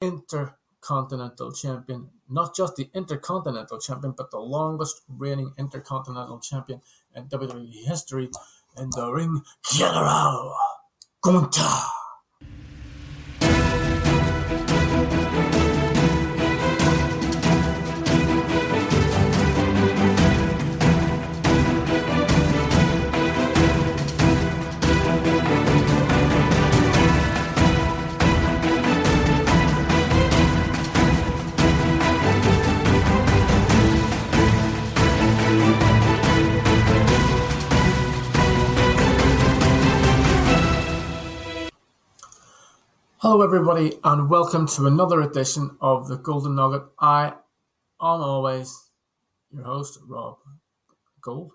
intercontinental champion, not just the intercontinental champion, but the longest reigning intercontinental champion in WWE history in the ring, General Gunther. Hello, everybody, and welcome to another edition of the Goulden Nugget. I am always your host, Rob Gould.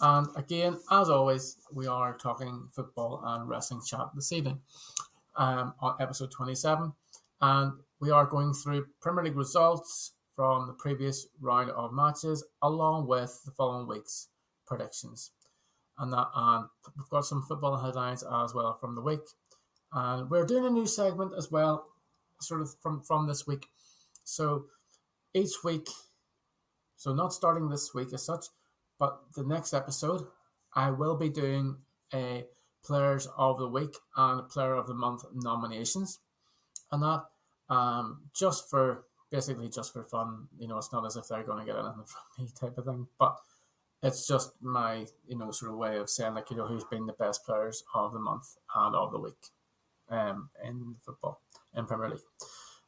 And again, as always, we are talking football and wrestling chat this evening um, on episode 27. And we are going through Premier League results from the previous round of matches along with the following week's predictions. And that, and we've got some football headlines as well from the week and we're doing a new segment as well, sort of from from this week. So each week, so not starting this week as such, but the next episode, I will be doing a players of the week and player of the month nominations, and that um just for basically just for fun. You know, it's not as if they're going to get anything from me type of thing, but it's just my you know sort of way of saying like you know who's been the best players of the month and of the week um, in football in Premier League.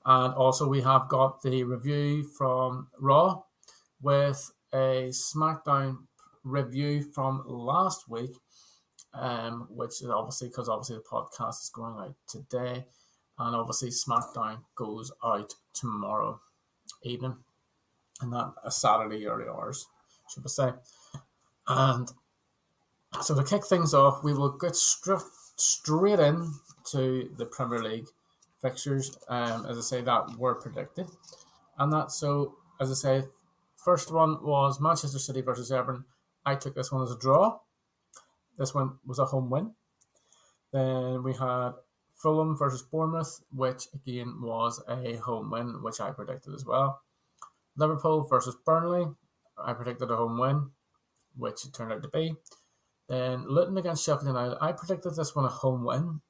And also, we have got the review from Raw with a SmackDown review from last week, um, which is obviously because obviously the podcast is going out today, and obviously SmackDown goes out tomorrow evening, and not a Saturday early hours, should we say? And so to kick things off, we will get straight straight in to the Premier League fixtures. Um, as I say, that were predicted, and that so as I say, first one was Manchester City versus Everton. I took this one as a draw. This one was a home win. Then we had Fulham versus Bournemouth, which again was a home win, which I predicted as well. Liverpool versus Burnley, I predicted a home win, which it turned out to be. Then Luton against Sheffield United, I predicted this one a home win,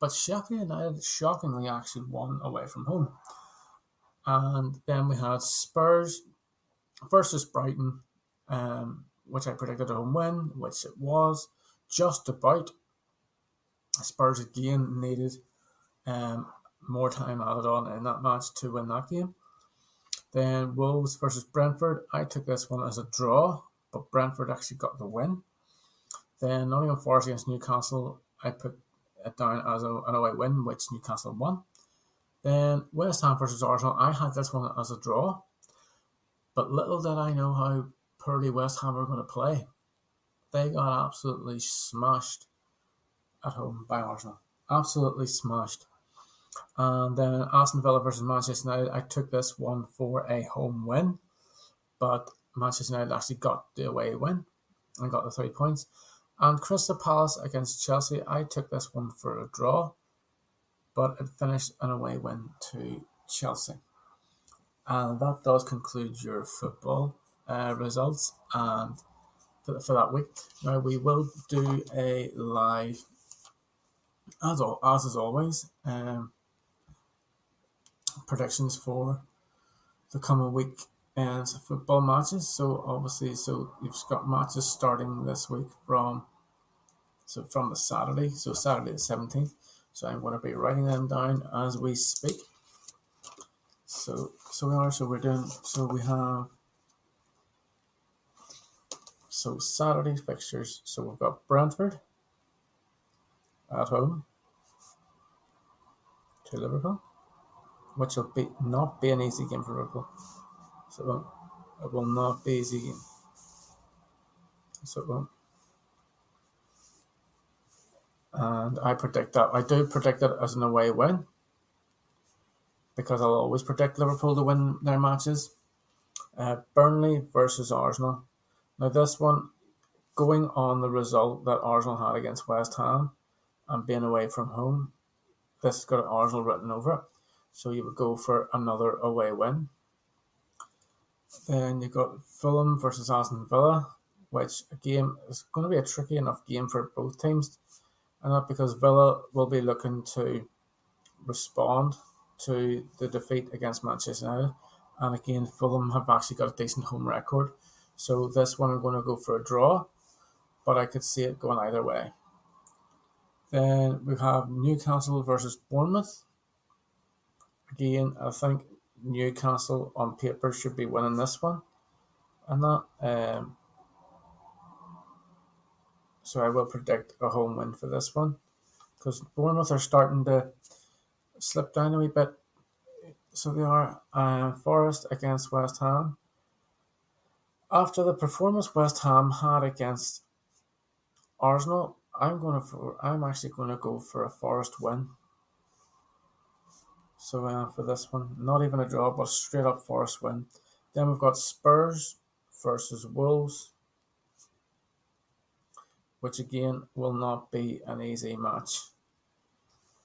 but Sheffield United shockingly actually won away from home. And then we had Spurs versus Brighton, um, which I predicted a home win, which it was just about. Spurs again needed um, more time added on in that match to win that game. Then Wolves versus Brentford. I took this one as a draw, but Brentford actually got the win. Then Nottingham Forest against Newcastle. I put Uh, down as a, an away win, which Newcastle won. Then West Ham versus Arsenal, I had this one as a draw, but little did I know how poorly West Ham were going to play. They got absolutely smashed at home by Arsenal. Absolutely smashed. And then Aston Villa versus Manchester United, I took this one for a home win, but Manchester United actually got the away win and got the three points. And Crystal Palace against Chelsea, I took this one for a draw, but it finished an away win to Chelsea. And that does conclude your football uh, results and for, for that week. Now we will do a live, as as is always, um, predictions for the coming week and football matches. So obviously, so you've got matches starting this week from so from the Saturday, so Saturday the seventeenth. So I'm going to be writing them down as we speak. So so we are. So we're doing. So we have. So Saturday fixtures. So we've got Brentford at home to Liverpool, which will be not be an easy game for Liverpool. It will, it will not be easy. So it won't. And I predict that. I do predict it as an away win because I'll always predict Liverpool to win their matches. Uh, Burnley versus Arsenal. Now, this one, going on the result that Arsenal had against West Ham and being away from home, this has got Arsenal written over it. So you would go for another away win. Then you've got Fulham versus Aston Villa, which again is going to be a tricky enough game for both teams. And that because Villa will be looking to respond to the defeat against Manchester United. And again, Fulham have actually got a decent home record. So this one I'm going to go for a draw, but I could see it going either way. Then we have Newcastle versus Bournemouth. Again, I think Newcastle on paper should be winning this one. And that um, so I will predict a home win for this one. Because Bournemouth are starting to slip down a wee bit. So they are uh, Forest against West Ham. After the performance West Ham had against Arsenal, I'm going to I'm actually going to go for a Forest win. So uh, for this one, not even a draw, but a straight up Forest win. Then we've got Spurs versus Wolves, which again will not be an easy match.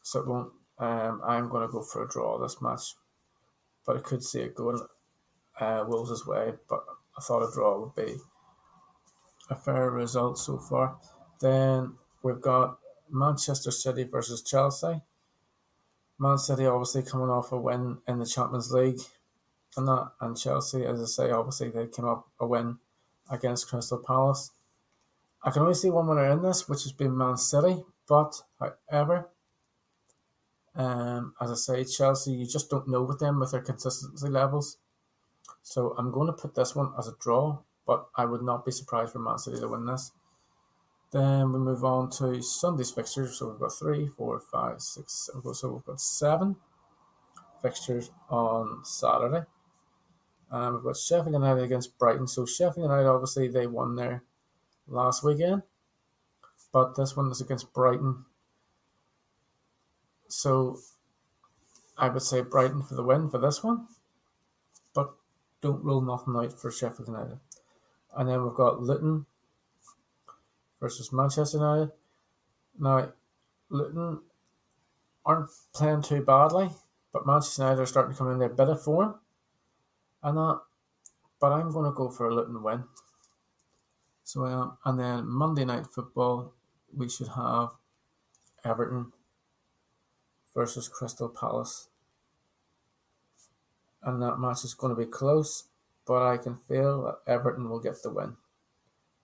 So it won't. Um, I'm going to go for a draw this match, but I could see it going uh, Wolves' way. But I thought a draw would be a fair result so far. Then we've got Manchester City versus Chelsea. Man City obviously coming off a win in the Champions League, and that and Chelsea, as I say, obviously they came up a win against Crystal Palace. I can only see one winner in this, which has been Man City. But however, um, as I say, Chelsea, you just don't know with them with their consistency levels. So I'm going to put this one as a draw, but I would not be surprised for Man City to win this. Then we move on to Sunday's fixtures. So we've got three, four, five, six, seven. So we've got seven fixtures on Saturday. And we've got Sheffield United against Brighton. So Sheffield United, obviously, they won their last weekend. But this one is against Brighton. So I would say Brighton for the win for this one. But don't rule nothing out for Sheffield United. And then we've got Luton versus Manchester United. Now, Luton aren't playing too badly, but Manchester United are starting to come in their of form. And that, but I'm going to go for a Luton win. So, um, and then Monday night football, we should have Everton versus Crystal Palace. And that match is going to be close, but I can feel that Everton will get the win.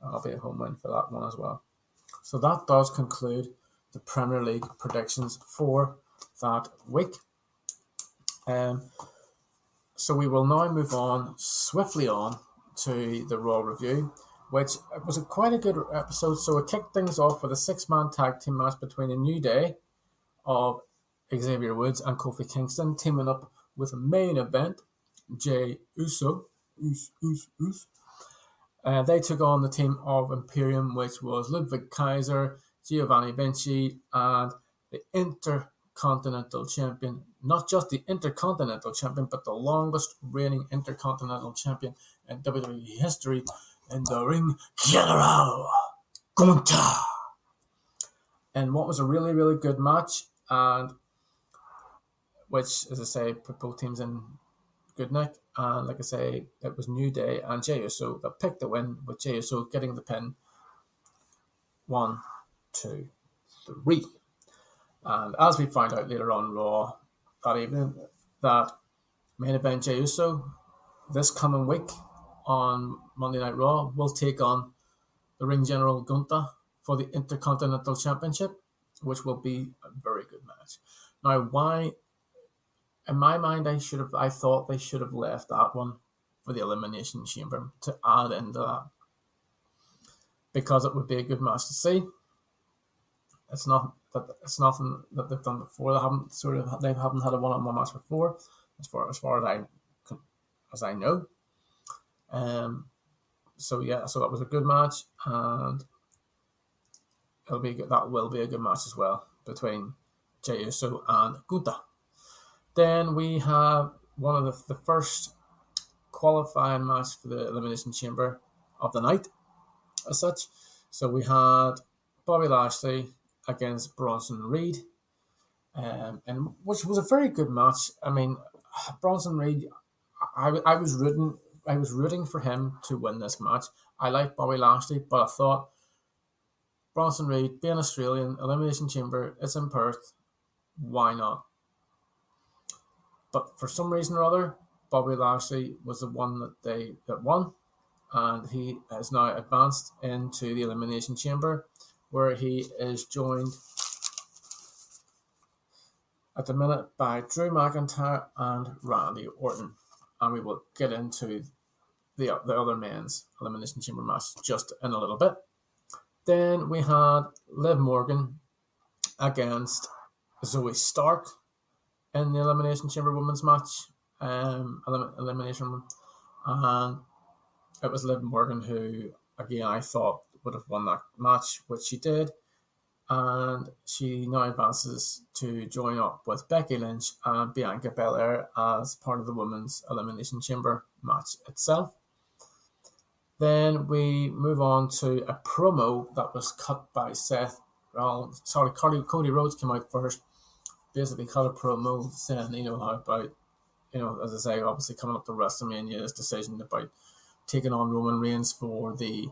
I'll be a home win for that one as well. So that does conclude the Premier League predictions for that week. Um, so we will now move on swiftly on to the Raw review, which was a quite a good episode. So it kicked things off with a six-man tag team match between a New Day of Xavier Woods and Kofi Kingston teaming up with a main event Jey Uso, Us, Us, Us, uh, they took on the team of Imperium, which was Ludwig Kaiser, Giovanni Vinci, and the Intercontinental Champion. Not just the Intercontinental Champion, but the longest reigning Intercontinental Champion in WWE history in the ring general, Gunther. And what was a really, really good match, and which, as I say, put both teams in good nick. And like I say, it was New Day and Jey Uso that picked the win, with Jey Uso getting the pin. One, two, three. And as we find out later on Raw that evening, that main event Jey Uso this coming week on Monday Night Raw will take on the ring general Gunther for the Intercontinental Championship, which will be a very good match. Now, why in my mind, I should have. I thought they should have left that one for the elimination chamber to add into that because it would be a good match to see. It's not that it's nothing that they've done before. They haven't sort of they haven't had a one on one match before, as far as far as I as I know. Um. So yeah, so that was a good match, and it'll be. That will be a good match as well between Jey Uso and Gunther. Then we have one of the, the first qualifying match for the Elimination Chamber of the night, as such. So we had Bobby Lashley against Bronson Reed. um, and which was a very good match. I mean, Bronson Reed, I, I was rooting I was rooting for him to win this match. I like Bobby Lashley, but I thought Bronson Reed, being Australian, Elimination Chamber, it's in Perth. Why not? But for some reason or other, Bobby Lashley was the one that they that won, and he has now advanced into the Elimination Chamber, where he is joined at the minute by Drew McIntyre and Randy Orton. And we will get into the, the other men's Elimination Chamber match just in a little bit. Then we had Liv Morgan against Zoey Stark in the Elimination Chamber women's match, um, elim- Elimination, and it was Liv Morgan who, again, I thought would have won that match, which she did and she now advances to join up with Becky Lynch and Bianca Belair as part of the Women's Elimination Chamber match itself. Then we move on to a promo that was cut by Seth Rollins. Sorry, Cody, Cody Rhodes came out first. Basically, a promo saying, you know, how about, you know, as I say, obviously coming up to WrestleMania, his decision about taking on Roman Reigns for the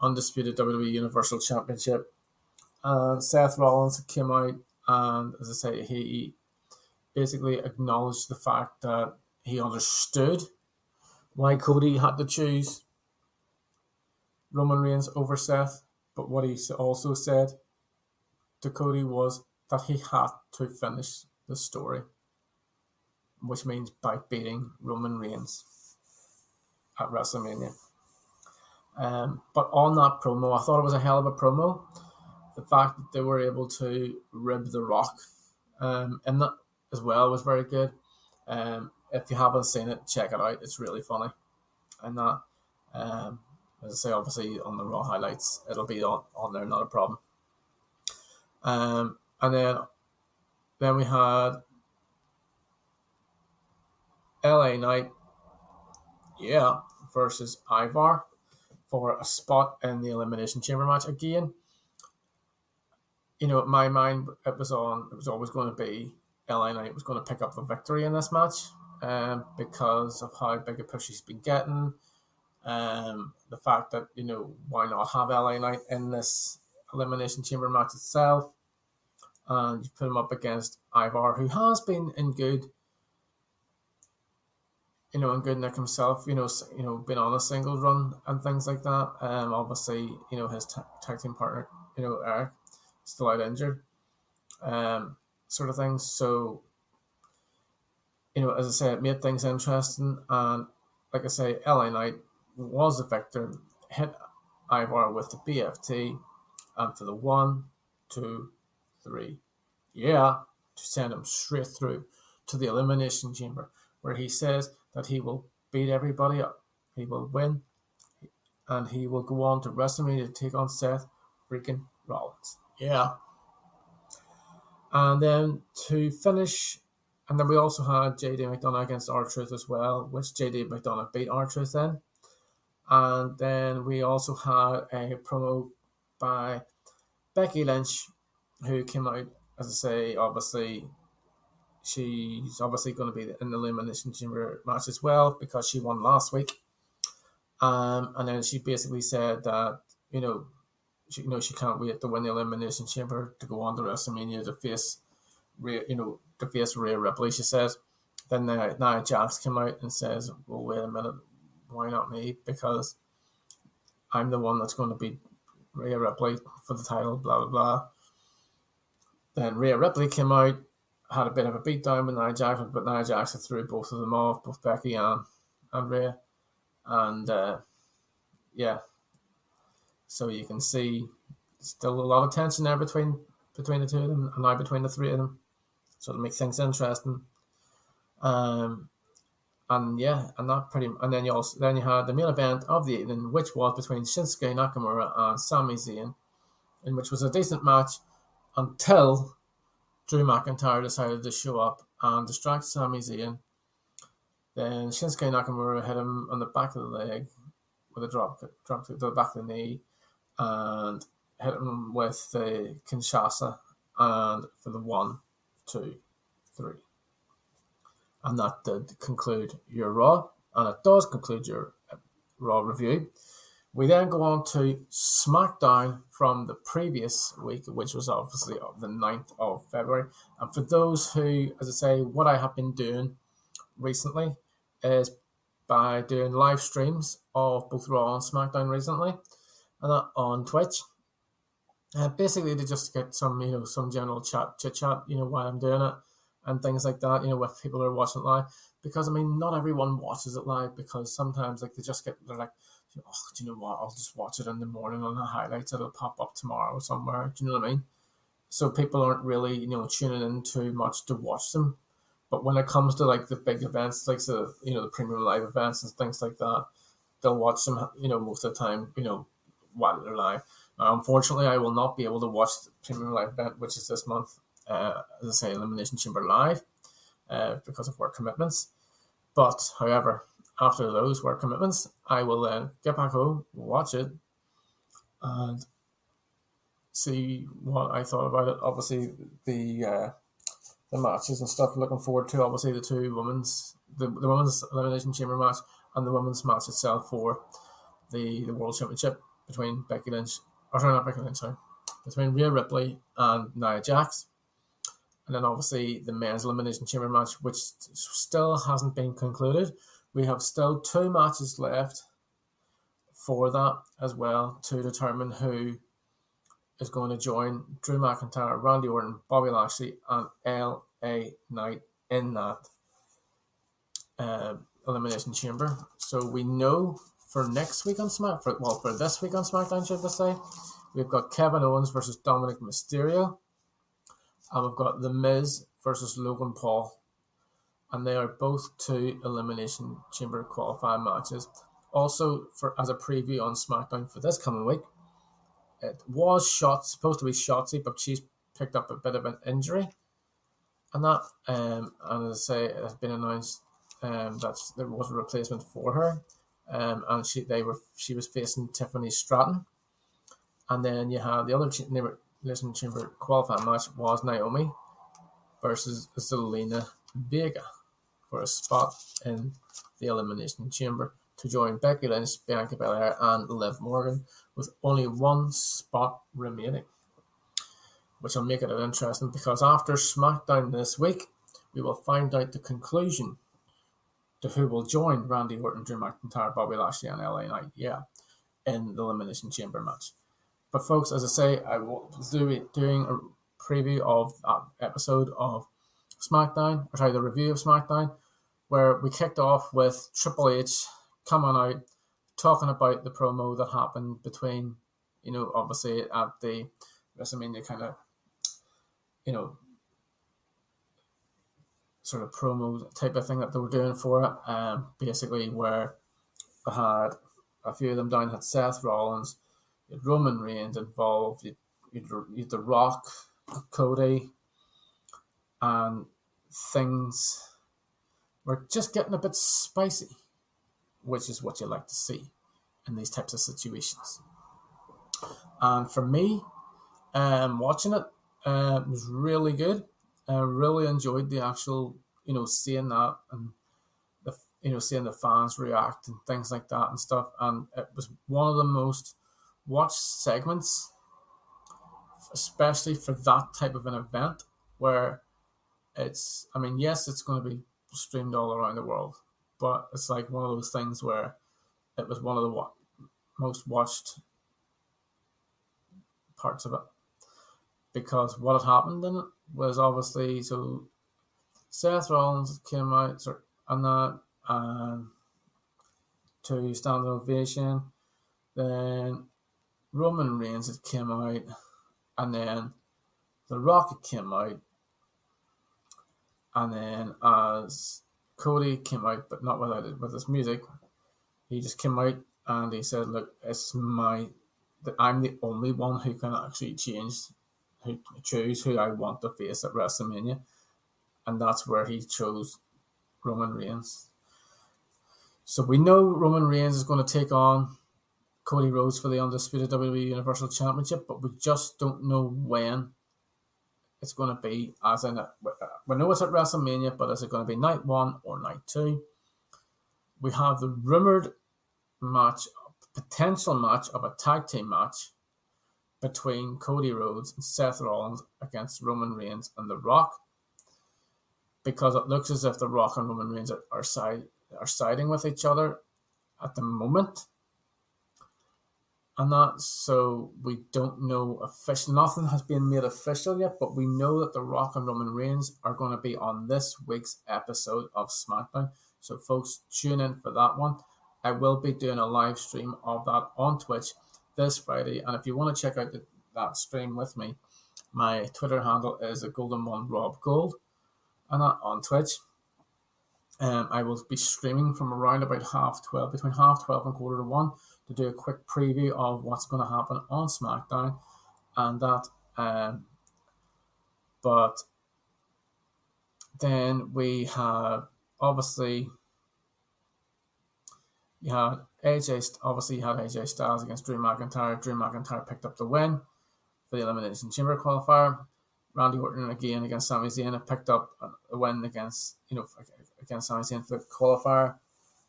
undisputed WWE Universal Championship and Seth Rollins came out and, as I say, he basically acknowledged the fact that he understood why Cody had to choose Roman Reigns over Seth. But what he also said to Cody was that he had to finish the story, which means by beating Roman Reigns at WrestleMania. Um, but on that promo, I thought it was a hell of a promo the fact that they were able to rib the Rock um, in that as well was very good. Um, if you haven't seen it, check it out. It's really funny, and that um, as I say, obviously on the Raw highlights, it'll be on, on there, not a problem. Um, and then then we had LA Knight, yeah, versus Ivar for a spot in the Elimination Chamber match again you know, in my mind, it was on. It was always going to be LA Knight was going to pick up the victory in this match, um, because of how big a push he's been getting. Um, the fact that you know why not have LA Knight in this elimination chamber match itself, and you put him up against Ivar, who has been in good, you know, in good nick himself. You know, you know, been on a single run and things like that. Um, obviously, you know his t- tag team partner, you know, Erik, still out injured, um, sort of things. So, you know, as I say, it made things interesting. And like I say, LA Knight was the victor, hit Ivar with the BFT, and for the one, two, three, yeah, to send him straight through to the Elimination Chamber, where he says that he will beat everybody up. He will win, and he will go on to WrestleMania to take on Seth freaking Rollins. Yeah. And then to finish, and then we also had JD McDonough against R Truth as well, which JD McDonough beat R Truth in. And then we also had a promo by Becky Lynch, who came out, as I say, obviously, she's obviously going to be in the Elimination Chamber match as well because she won last week. Um, and then she basically said that, you know, she, you know, she can't wait to win the Elimination Chamber to go on to WrestleMania to face, you know, to face Rhea Ripley. She says. Then now, Nia Jax came out and says, "Well, wait a minute, why not me? Because I'm the one that's going to be Rhea Ripley for the title." Blah blah blah. Then Rhea Ripley came out, had a bit of a beatdown with Nia Jax, but Nia Jax threw both of them off, both Becky and and Rhea, and uh, yeah, so you can see still a lot of tension there between between the two of them, and now between the three of them. So it makes things interesting. Um, and yeah, and that pretty, and then you also then you had the main event of the evening, which was between Shinsuke Nakamura and Sami Zayn, in which was a decent match until Drew McIntyre decided to show up and distract Sami Zayn. Then Shinsuke Nakamura hit him on the back of the leg with a drop, drop to the back of the knee, and hit him with the Kinshasa and for the one. two, three. And that did conclude your Raw, and it does conclude your uh, Raw review. We then go on to SmackDown from the previous week, which was obviously the 9th of February. And for those who, as I say, what I have been doing recently is by doing live streams of both Raw and SmackDown recently, and that on Twitch. Uh, basically, to just get some, you know, some general chat, chit chat, you know, while I'm doing it, and things like that, you know, with people who are watching live. Because I mean, not everyone watches it live because sometimes like they just get they're like, oh, do you know what? I'll just watch it in the morning on the highlights. It'll pop up tomorrow somewhere. Do you know what I mean? So people aren't really, you know, tuning in too much to watch them. But when it comes to like the big events, like the you know the premium live events and things like that, they'll watch them, you know, most of the time, you know, while they're live. Now, unfortunately, I will not be able to watch the premium live event, which is this month, uh, as I say, Elimination Chamber live, uh, because of work commitments. But however, after those work commitments, I will then get back home, watch it, and see what I thought about it. Obviously, the uh, the matches and stuff. Looking forward to obviously the two women's the, the women's elimination chamber match and the women's match itself for the the world championship between Becky Lynch or sorry not Becky Lynch sorry between Rhea Ripley and Nia Jax. And then obviously the men's elimination chamber match, which still hasn't been concluded. We have still two matches left for that as well to determine who is going to join Drew McIntyre, Randy Orton, Bobby Lashley, and LA Knight in that uh, Elimination Chamber. So we know for next week on Smack, for, well, for this week on SmackDown, should I say, we've got Kevin Owens versus Dominic Mysterio, and we've got The Miz versus Logan Paul. And they are both two Elimination Chamber qualifying matches. Also, for as a preview on SmackDown for this coming week, it was shot supposed to be Shotzi, but she's picked up a bit of an injury, and that um, and as I say, it has been announced um, that there was a replacement for her, um, and she they were she was facing Tiffany Stratton, and then you have the other Elimination Chamber qualifying match was Naomi versus Zelina Vega for a spot in the Elimination Chamber to join Becky Lynch, Bianca Belair, and Liv Morgan with only one spot remaining. Which will make it interesting because after SmackDown this week, we will find out the conclusion to who will join Randy Orton, Drew McIntyre, Bobby Lashley, and LA Knight, yeah, in the Elimination Chamber match. But folks, as I say, I will do it doing a preview of that episode of SmackDown, or sorry, the review of SmackDown, where we kicked off with Triple H coming out talking about the promo that happened between, you know, obviously at the WrestleMania kind of, you know, sort of promo type of thing that they were doing for it. Um, basically where they had a few of them down had Seth Rollins, you Roman Reigns involved, you you had The Rock, Cody, and things were just getting a bit spicy which is what you like to see in these types of situations. And for me, um, watching it uh, was really good. I really enjoyed the actual, you know, seeing that and the, you know, seeing the fans react and things like that and stuff. And it was one of the most watched segments, especially for that type of an event where it's, I mean, yes, it's going to be streamed all around the world, but it's like one of those things where it was one of the wa- most watched parts of it. Because what had happened in it was obviously so Seth Rollins came out and that and to standing ovation, then Roman Reigns had came out, and then The Rocket came out, and then as Cody came out, but not without it, with his music. He just came out and he said, "Look, it's my I'm the only one who can actually change, who choose who I want to face at WrestleMania," and that's where he chose Roman Reigns. So we know Roman Reigns is going to take on Cody Rhodes for the undisputed WWE Universal Championship, but we just don't know when it's going to be as in we know it's at WrestleMania, but is it going to be night one or night two? We have the rumored match, potential match of a tag team match between Cody Rhodes and Seth Rollins against Roman Reigns and The Rock, because it looks as if The Rock and Roman Reigns are, are side are siding with each other at the moment and that so we don't know official nothing has been made official yet but we know that the rock and roman reigns are going to be on this week's episode of smackdown. So folks tune in for that one. I will be doing a live stream of that on twitch this friday and if you want to check out the, that stream with me my twitter handle is a goulden one rob gould and that on twitch um, I will be streaming from around about half 12, between half 12 and quarter to 1 to do a quick preview of what's going to happen on SmackDown and that. Um, but then we have obviously you had AJ. Obviously, you had AJ Styles against Drew McIntyre. Drew McIntyre picked up the win for the Elimination Chamber qualifier. Randy Orton again against Sami Zayn I picked up a win against you know against Sami Zayn for the qualifier,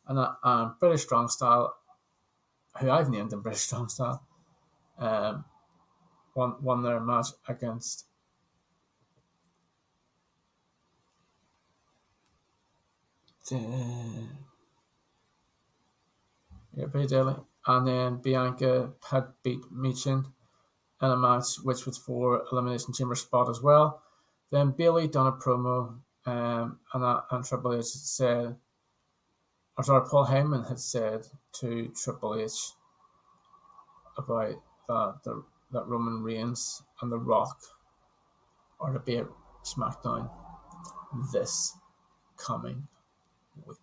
and a, um, British Strong Style. Who I've named in British Strong Style, um, won won their match against the yeah, Pretty Deadly. And then Bianca had beat Michin in a match which was for Elimination Chamber spot as well. Then Bayley done a promo um, and, that, and Triple H said or sorry, Paul Heyman had said to Triple H about that the, that Roman Reigns and The Rock are to be at SmackDown this coming week.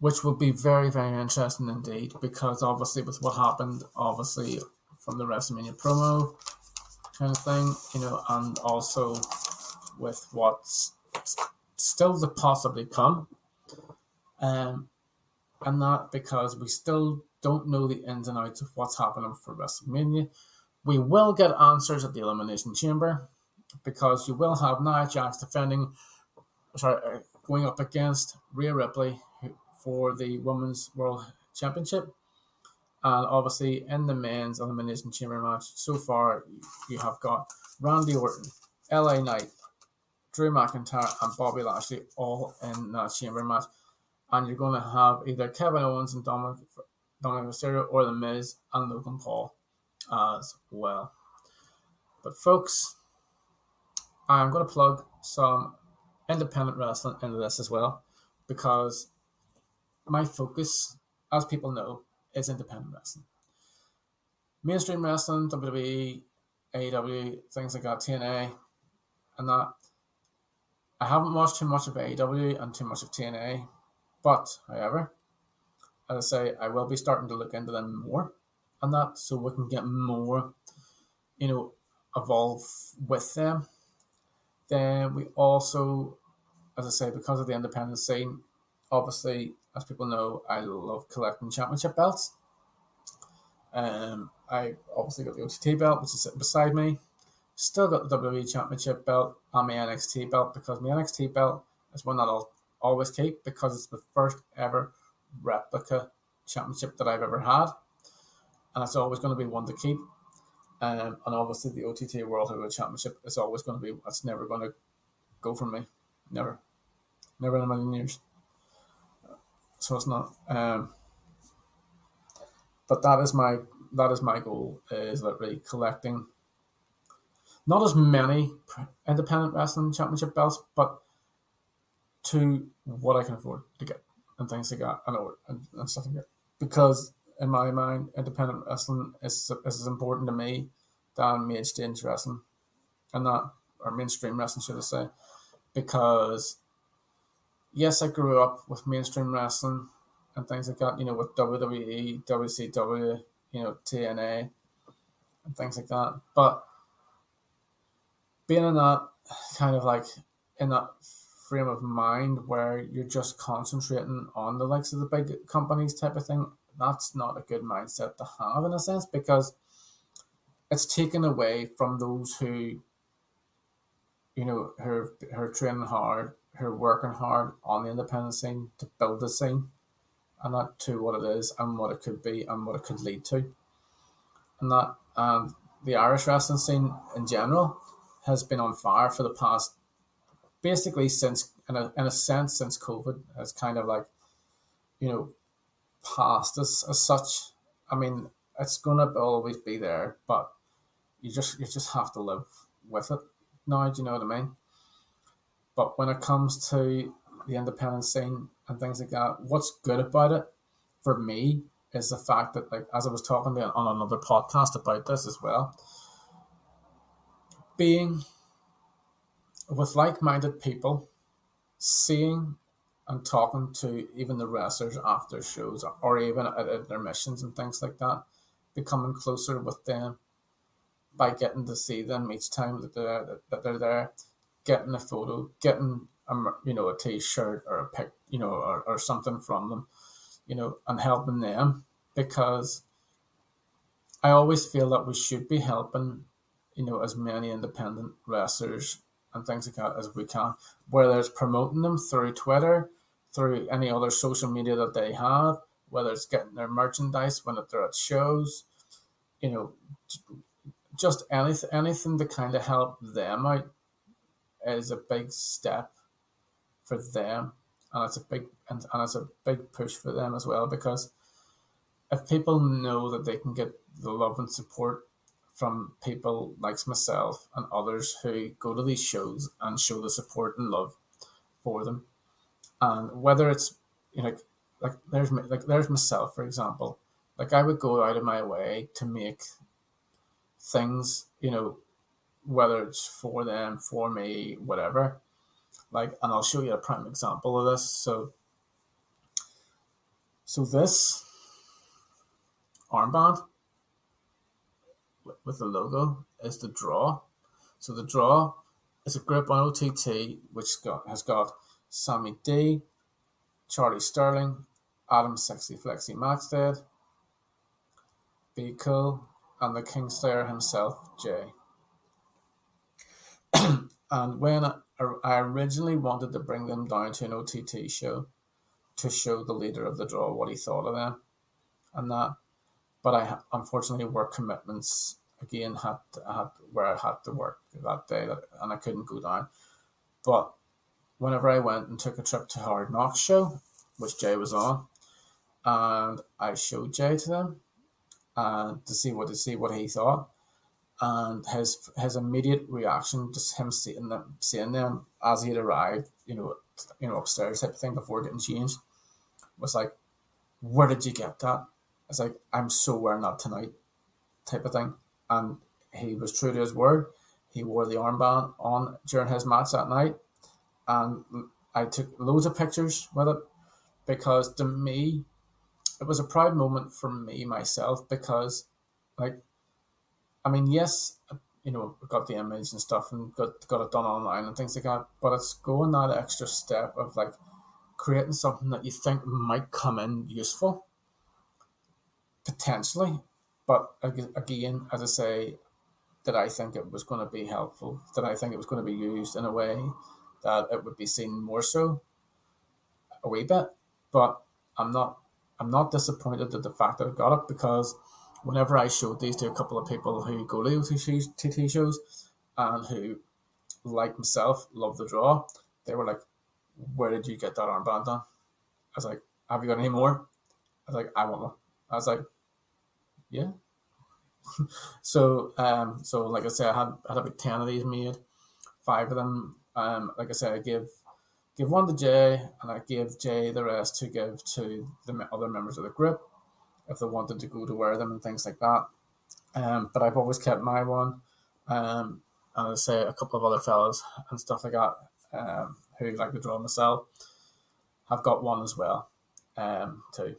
Which will be very, very interesting indeed, because obviously with what happened, obviously from the WrestleMania promo kind of thing, you know, and also with what's still to possibly come um, and that because we still don't know the ins and outs of what's happening for WrestleMania. We will get answers at the Elimination Chamber because you will have Nia Jax defending, sorry, uh, going up against Rhea Ripley for the Women's World Championship. And obviously, in the men's Elimination Chamber match, so far you have got Randy Orton, LA Knight, Drew McIntyre, and Bobby Lashley all in that chamber match and you're going to have either Kevin Owens and Dominic, Dominic Mysterio or The Miz and Logan Paul as well. But folks, I'm going to plug some independent wrestling into this as well because my focus, as people know, is independent wrestling. Mainstream wrestling, WWE, AEW, things like that, TNA, and that. I haven't watched too much of AEW and too much of TNA but, however, as I say, I will be starting to look into them more and that so we can get more, you know, evolve with them. Then we also, as I say, because of the independent scene, obviously, as people know, I love collecting championship belts. Um, I obviously got the OTT belt, which is sitting beside me. Still got the WWE Championship belt and my NXT belt because my NXT belt is one that I'll always keep because it's the first ever replica championship that I've ever had, and it's always going to be one to keep. Um, and obviously, the OTT World Heavyweight Championship is always going to be. It's never going to go from me. Never, never in a million years. So it's not. Um, but that is my that is my goal is literally collecting not as many independent wrestling championship belts, but to what I can afford to get and things like that and, and, and stuff like that. Because in my mind, independent wrestling is, is as important to me than main stage wrestling and that, or mainstream wrestling, should I say. Because, yes, I grew up with mainstream wrestling and things like that, you know, with WWE, WCW, you know, TNA, and things like that. But being in that kind of like in that frame of mind where you're just concentrating on the likes of the big companies type of thing, that's not a good mindset to have in a sense because it's taken away from those who you know, her her training hard, her working hard on the independent scene to build the scene, and that to what it is and what it could be and what it could lead to, and that and the Irish wrestling scene in general has been on fire for the past, basically since in a in a sense since COVID has kind of like, you know, passed as as such. I mean, it's gonna always be there, but you just you just have to live with it now. Do you know what I mean? But when it comes to the independent scene and things like that, what's good about it for me is the fact that, like, as I was talking to on another podcast about this as well, being with like-minded people, seeing and talking to even the wrestlers after shows or even at, at their missions and things like that, becoming closer with them by getting to see them each time that they're that they're there, getting a photo, getting a you know a t-shirt or a pic, you know, or, or something from them, you know, and helping them because I always feel that we should be helping, you know, as many independent wrestlers and things like that as we can, whether it's promoting them through Twitter, through any other social media that they have, whether it's getting their merchandise when they're at shows, you know, just anything anything to kind of help them out is a big step for them and it's a big and, and it's a big push for them as well because if people know that they can get the love and support from people like myself and others who go to these shows and show the support and love for them and whether it's you know like there's like there's myself for example. Like i would go out of my way to make things, you know, whether it's for them, for me, whatever. Like, and I'll show you a prime example of this. So, so this armband with the logo is the draw. So the draw is a grip on OTT, which got, has got Sammy D, Charlie Sterling, Adam Sexy Flexy Maxted, Be Cool, and the Kingslayer himself, Jay. and when I originally wanted to bring them down to an OTT show to show the leader of the draw what he thought of them and that, but I unfortunately work commitments again had, had where I had to work that day and I couldn't go down. But whenever I went and took a trip to Hard Knocks show, which Jay was on, and I showed Jay to them, and to see what to see what he thought. Um, and his his immediate reaction, just him seeing them seeing them as he had arrived, you know, you know, upstairs type of thing before getting changed, was like, Where did you get that? It's like, I'm so wearing that tonight, type of thing. And he was true to his word. He wore the armband on during his match that night. And I took loads of pictures with it because to me, it was a proud moment for me myself because, like, I mean, yes, you know, got the image and stuff and got got it done online and things like that, but it's going that extra step of like creating something that you think might come in useful, potentially, but again, as I say, that I think it was going to be helpful, that I think it was going to be used in a way that it would be seen more so a wee bit, but I'm not I'm not disappointed at the fact that I got it because whenever I showed these to a couple of people who go to TT shows and who, like myself, love the draw, they were like, Where did you get that armband done? I was like, Have you got any more? I was like, I want one. I was like, Yeah. so um so like I said, I had I had about ten of these made. Five of them, um, like I said, I gave give one to Jay, and I gave Jay the rest to give to the other members of the group if they wanted to go to wear them and things like that. Um, but I've always kept my one. Um, and I say a couple of other fellas and stuff like that um, who like to draw myself have got one as well um, too.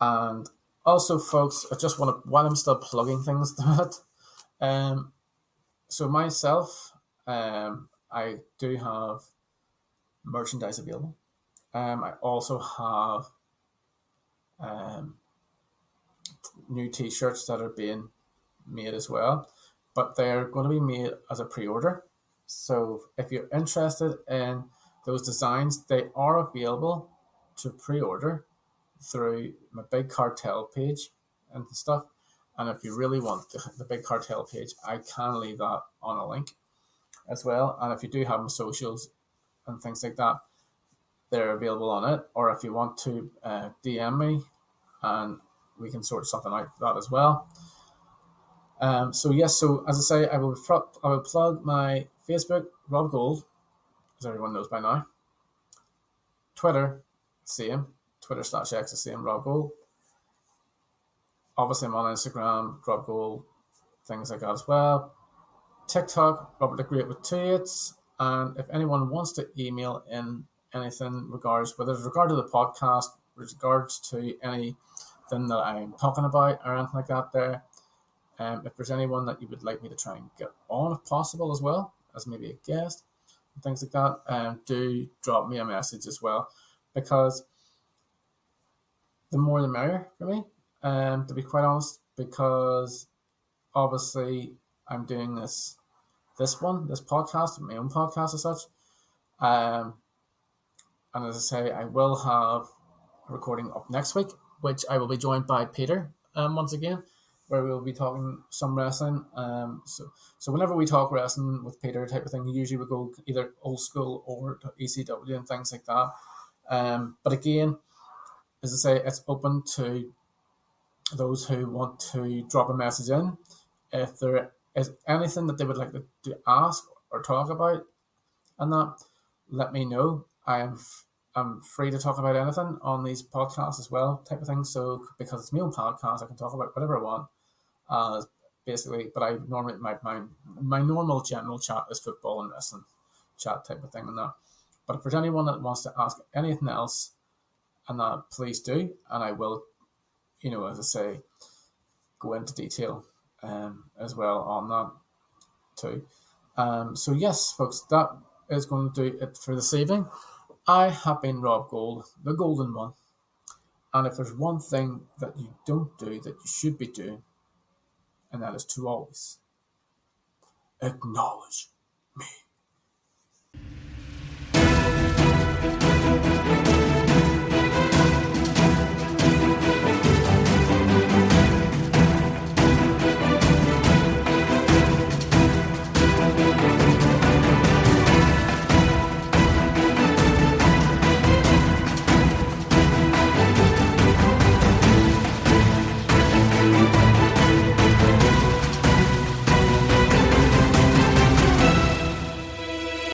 And also, folks, I just want to while I'm still plugging things to it. Um, so myself, um, I do have merchandise available. Um, I also have um, new T-shirts that are being made as well, but they're going to be made as a pre-order. So if you're interested in those designs, they are available to pre-order through my big cartel page and stuff. And if you really want the, the big cartel page, I can leave that on a link as well. And if you do have my socials and things like that, they're available on it. Or if you want to uh, DM me, and we can sort something out for that as well. Um, so yes, so as I say, I will I will plug my Facebook, Rob Gould, as everyone knows by now. Twitter, same. Twitter slash X the same, Rob Gould. Obviously, I'm on Instagram, Rob Gould, things like that as well. TikTok, Robert the Great with two eights. And if anyone wants to email in anything regards whether it's regard to the podcast, regards to anything that I'm talking about or anything like that there. Um, if there's anyone that you would like me to try and get on if possible as well, as maybe a guest and things like that, um, do drop me a message as well. Because the more the merrier for me, um, to be quite honest, because obviously I'm doing this this one, this podcast, my own podcast as such. Um, and as I say, I will have a recording up next week, which I will be joined by Peter um, once again, where we'll be talking some wrestling. Um, so, so whenever we talk wrestling with Peter type of thing, usually we go either old school or ECW and things like that. Um, but again, as I say, it's open to those who want to drop a message in. If there is anything that they would like to, to ask or talk about, and that, let me know. I am I'm free to talk about anything on these podcasts as well, type of thing. So because it's my own podcast, I can talk about whatever I want. Uh, basically, but I normally my, my my normal general chat is football and wrestling chat type of thing and that. But if there's anyone that wants to ask anything else, and that please do, and I will, you know, as I say, go into detail um, as well on that too. Um, so yes, folks, that is going to do it for this evening. I have been Rob Gould, the Goulden one. And if there's one thing that you don't do that you should be doing, and that is to always acknowledge me.